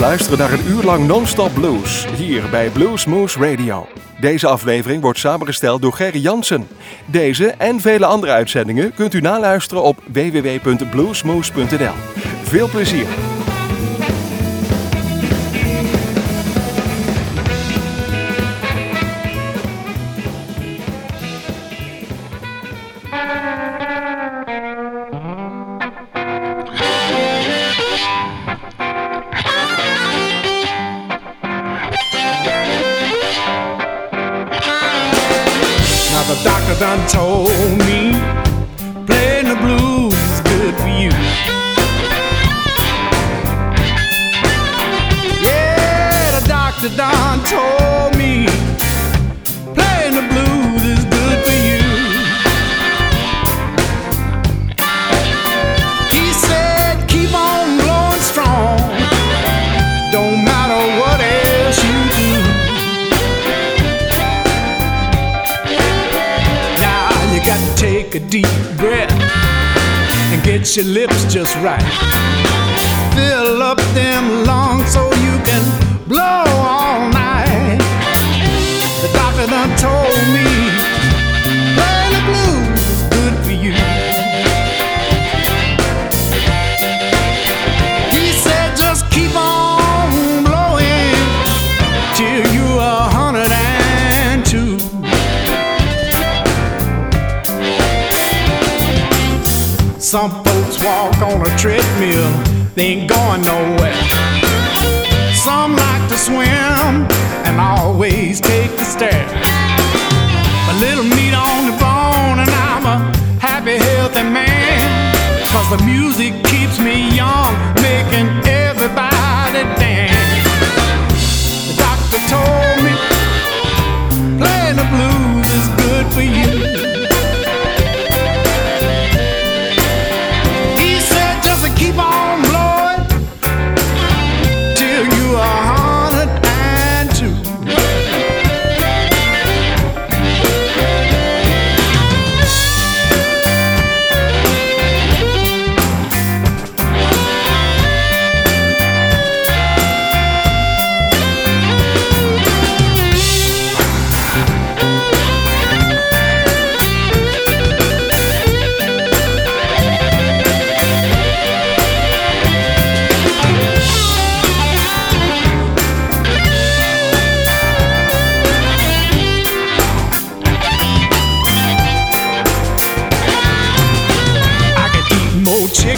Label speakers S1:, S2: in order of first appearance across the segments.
S1: luisteren naar een uur lang non-stop blues hier bij Bluesmoose Radio. Deze aflevering wordt samengesteld door Gerry Jansen. Deze en vele andere uitzendingen kunt u naluisteren op www.bluesmoose.nl. Veel plezier!
S2: Right. Some folks walk on a treadmill, they ain't going nowhere. Some like to swim and always take the stairs. A little meat on the bone, and I'm a happy, healthy man. Cause the music keeps me young, making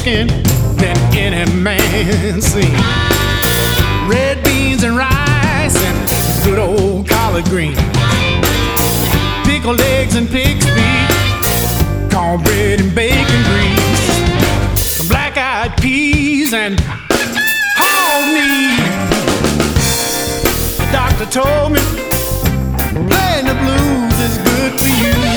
S2: chicken than any man seen. Red beans and rice and good old collard greens. Pickled eggs and pig's feet. Cornbread and bacon grease. Black eyed peas and hog meat. The doctor told me playing the blues is good for you.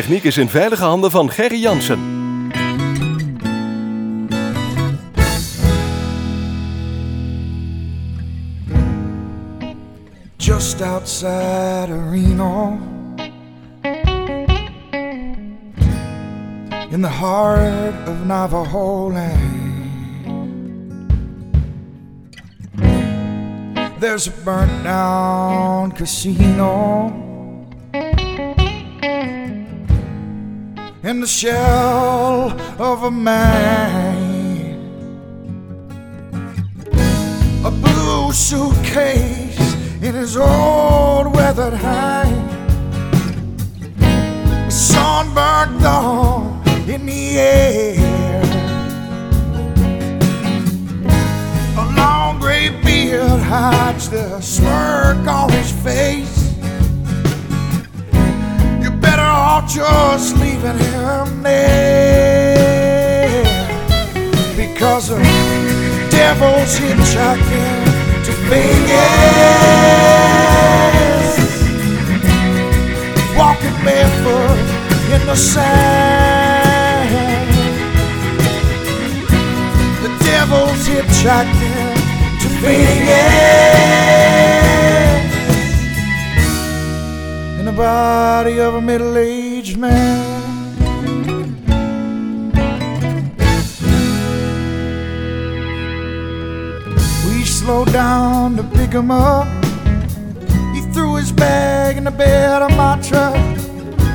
S1: Techniek is in veilige handen van Gerry Jansen.
S3: Just outside Reno, in the heart of Navajo land, there's a burnt down casino. In the shell of a man. A blue suitcase in his old weathered hand. A sunburned dawn in the air. A long gray beard hides the smirk on his face just leaving him there because the devil's hitchhiking to Vegas, walking barefoot in the sand. The devil's hitchhiking to Vegas. In the body of a middle aged man. We slowed down to pick him up. He threw his bag in the bed of my truck,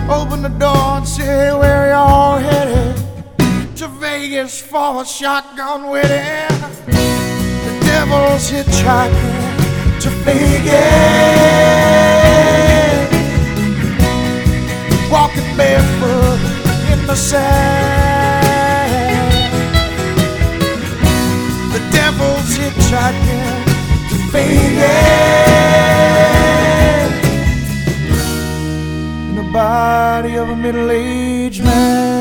S3: opened the door and said, Where y'all headed? To Vegas for a shotgun wedding. The devil's hitchhiking to Vegas walking barefoot in the sand. The devil's hitchhiking to Vegas in the body of a middle-aged man.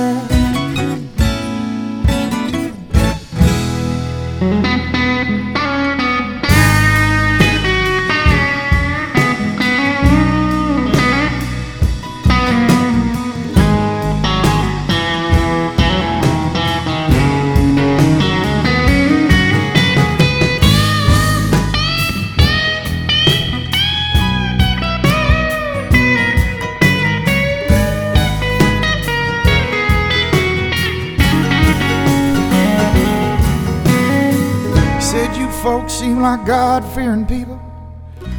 S3: Like God fearing people.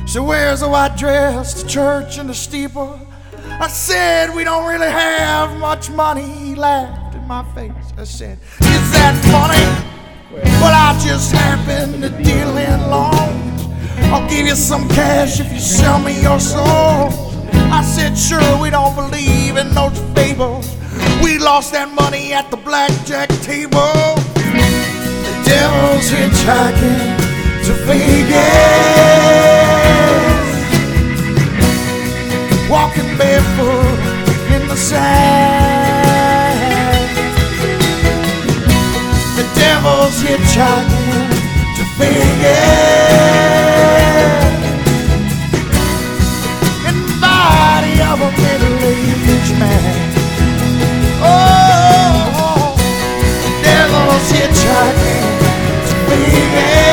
S3: She wears a white dress, the church, and the steeple? I said, We don't really have much money. He laughed in my face. I said, Is that funny? Well, I just happen to deal in loans. I'll give you some cash if you sell me your soul. I said, Sure, we don't believe in those fables. We lost that money at the blackjack table. The devil's hitchhiking to Vegas, walking barefoot in the sand. The devil's hitchhiking to Vegas, in the body of a middle-aged man. Oh, the devil's hitchhiking to Vegas.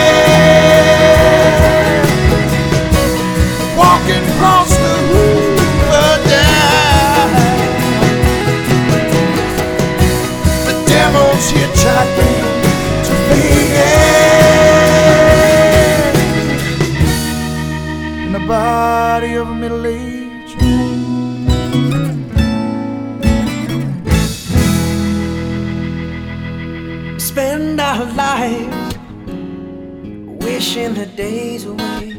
S3: Wishing the days away.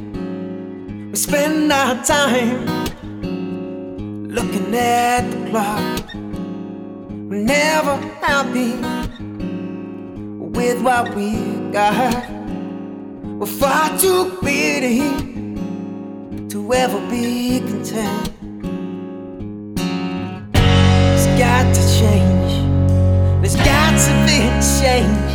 S3: We spend our time looking at the clock. We're never happy with what we got. We're far too greedy to ever be content. It's got to change. There's got to be a change.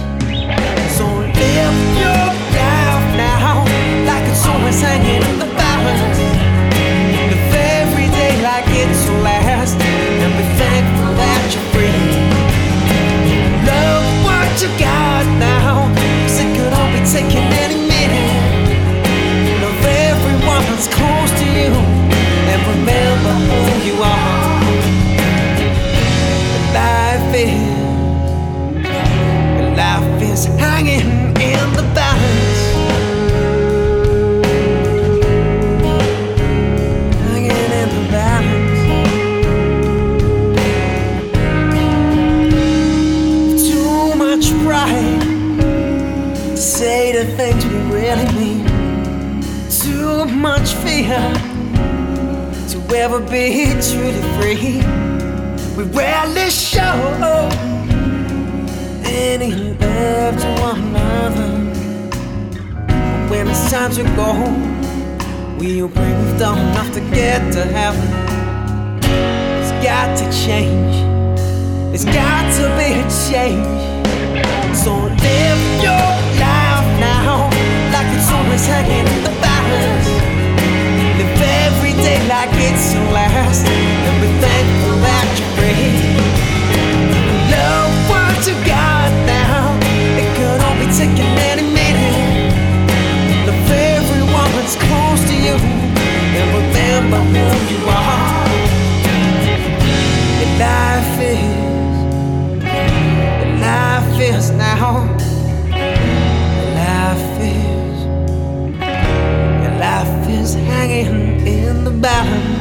S4: Change. Hanging in the balance.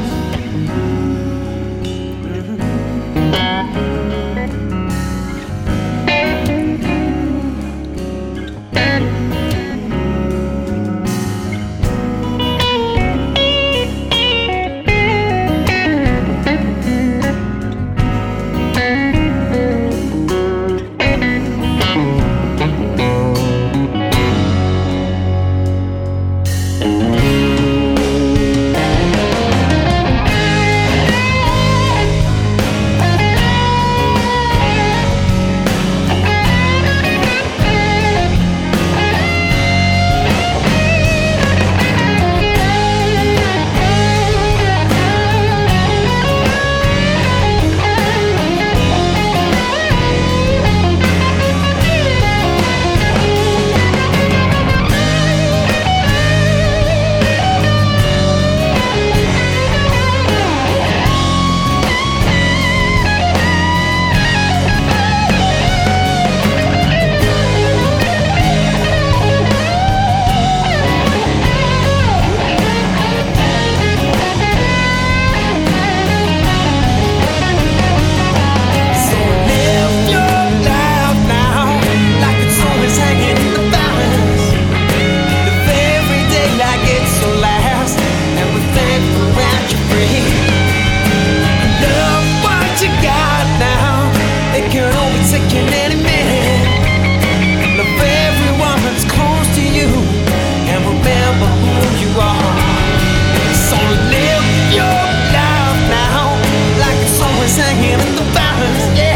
S4: In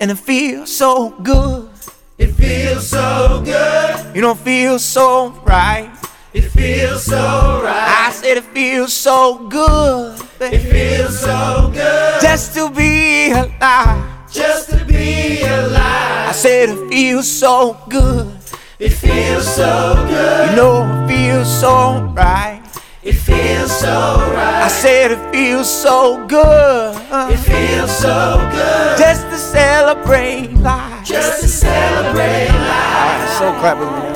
S4: And it
S5: feels so good.
S6: It feels so good.
S5: You don't feel so right.
S6: It feels so right.
S5: I said it feels so good.
S6: It feels so good
S5: Just to be alive.
S6: just to be alive.
S5: I said it feels so good.
S6: It feels so good.
S5: You know it feels so right.
S6: It feels so right.
S5: I said it feels so good.
S6: It feels so good
S5: Just to celebrate life.
S6: just to celebrate life.
S5: So clap with me.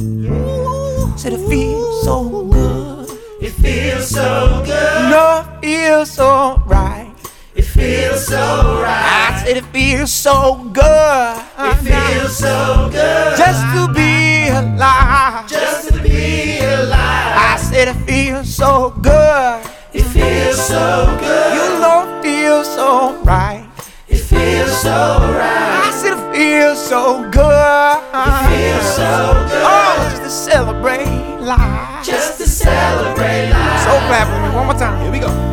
S5: Oh, said it feels so good.
S6: It feels so good.
S5: No, it feels so right.
S6: It feels so right.
S5: I said it feels so good.
S6: It feels so good
S5: just to be alive.
S6: just to be alive.
S5: I said it feels so good.
S6: It feels so good.
S5: You know it feels so right.
S6: It feels so right.
S5: I said it feels so good.
S6: It feels so good
S5: Oh, just to celebrate life.
S6: just to celebrate life.
S5: So clap with me one more time. Here we go.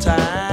S4: time.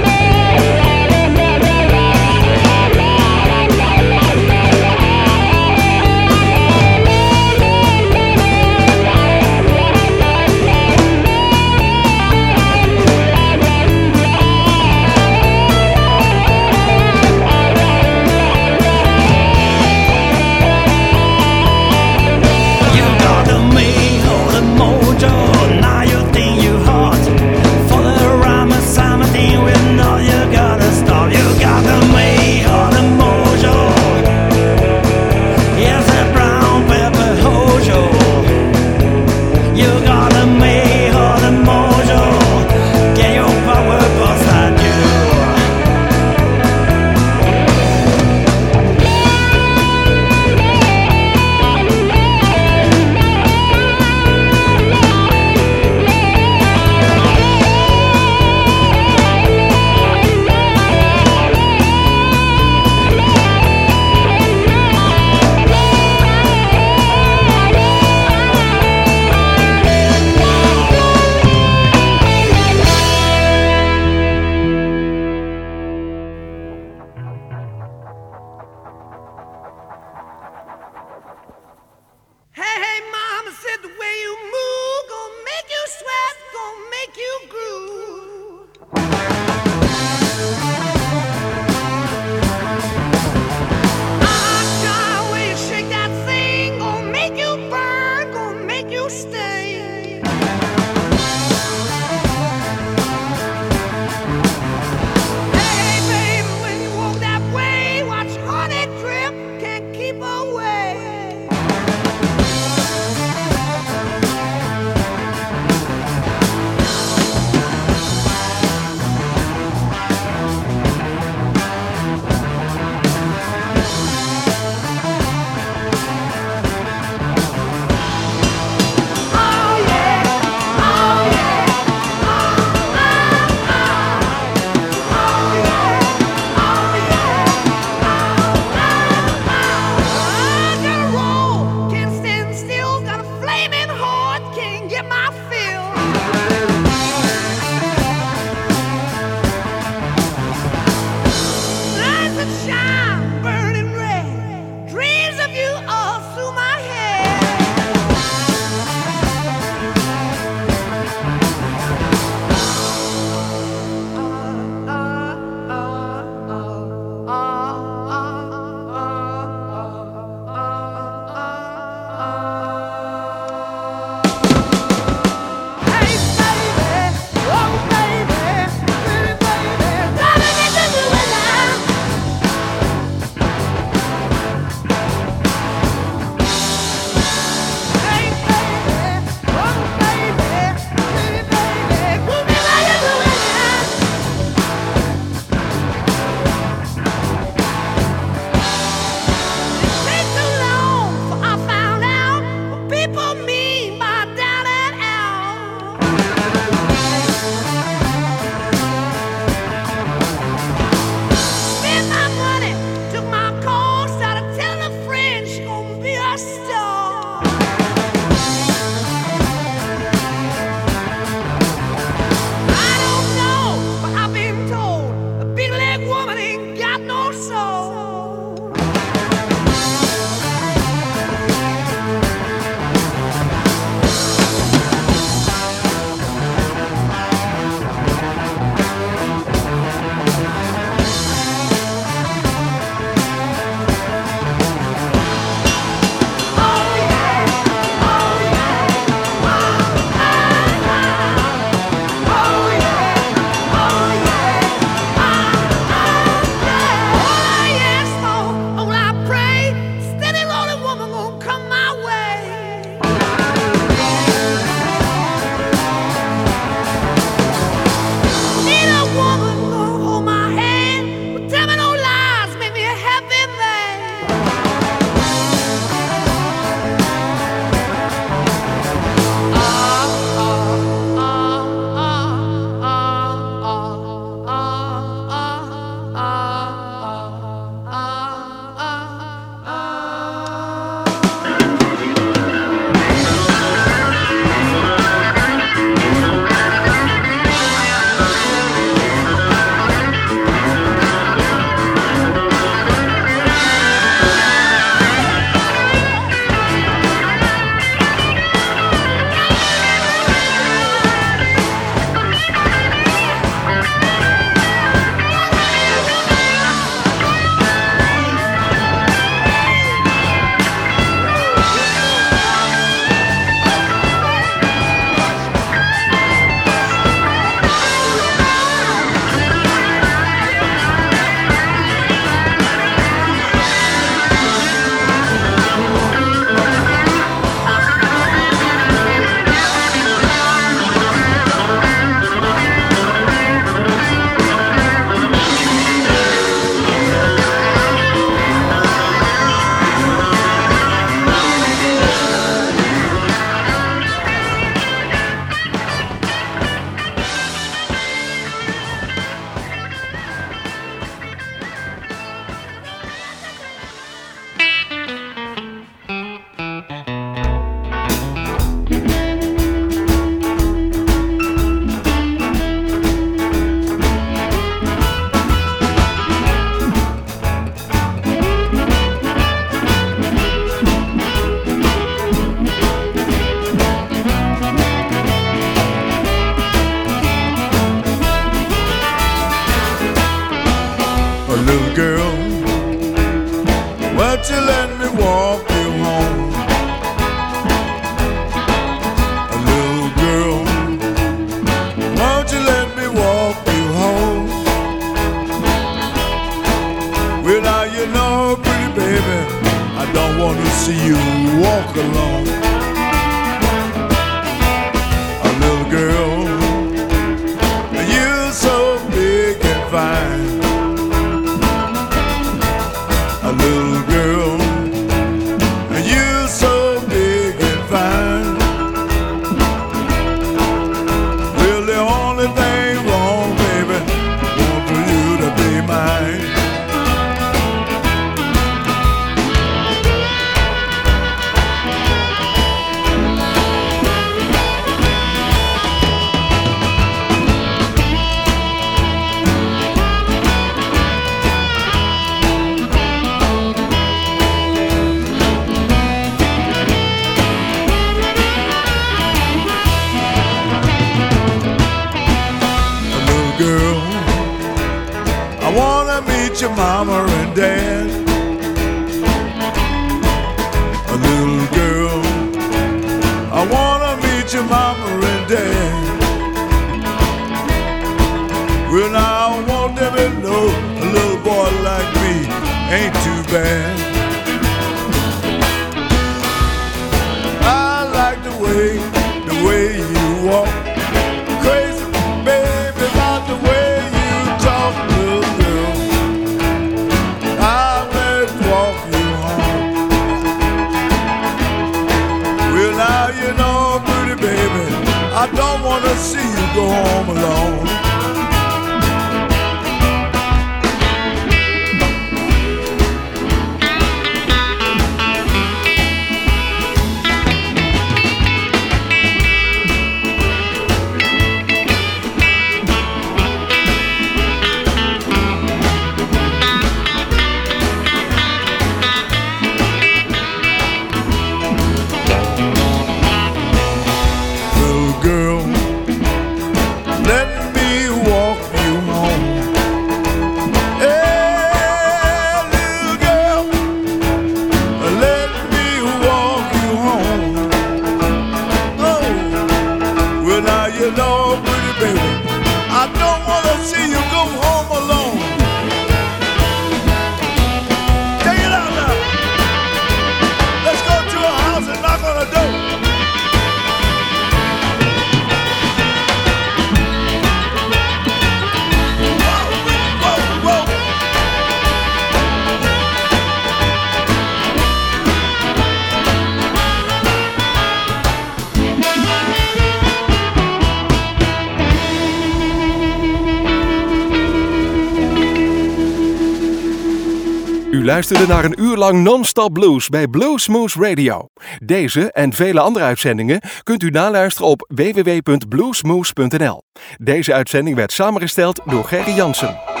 S3: luisterde naar een uur lang non-stop blues bij Bluesmoose Radio. Deze en vele andere uitzendingen kunt u naluisteren op www.bluesmoose.nl. Deze uitzending werd samengesteld door Gerry Jansen.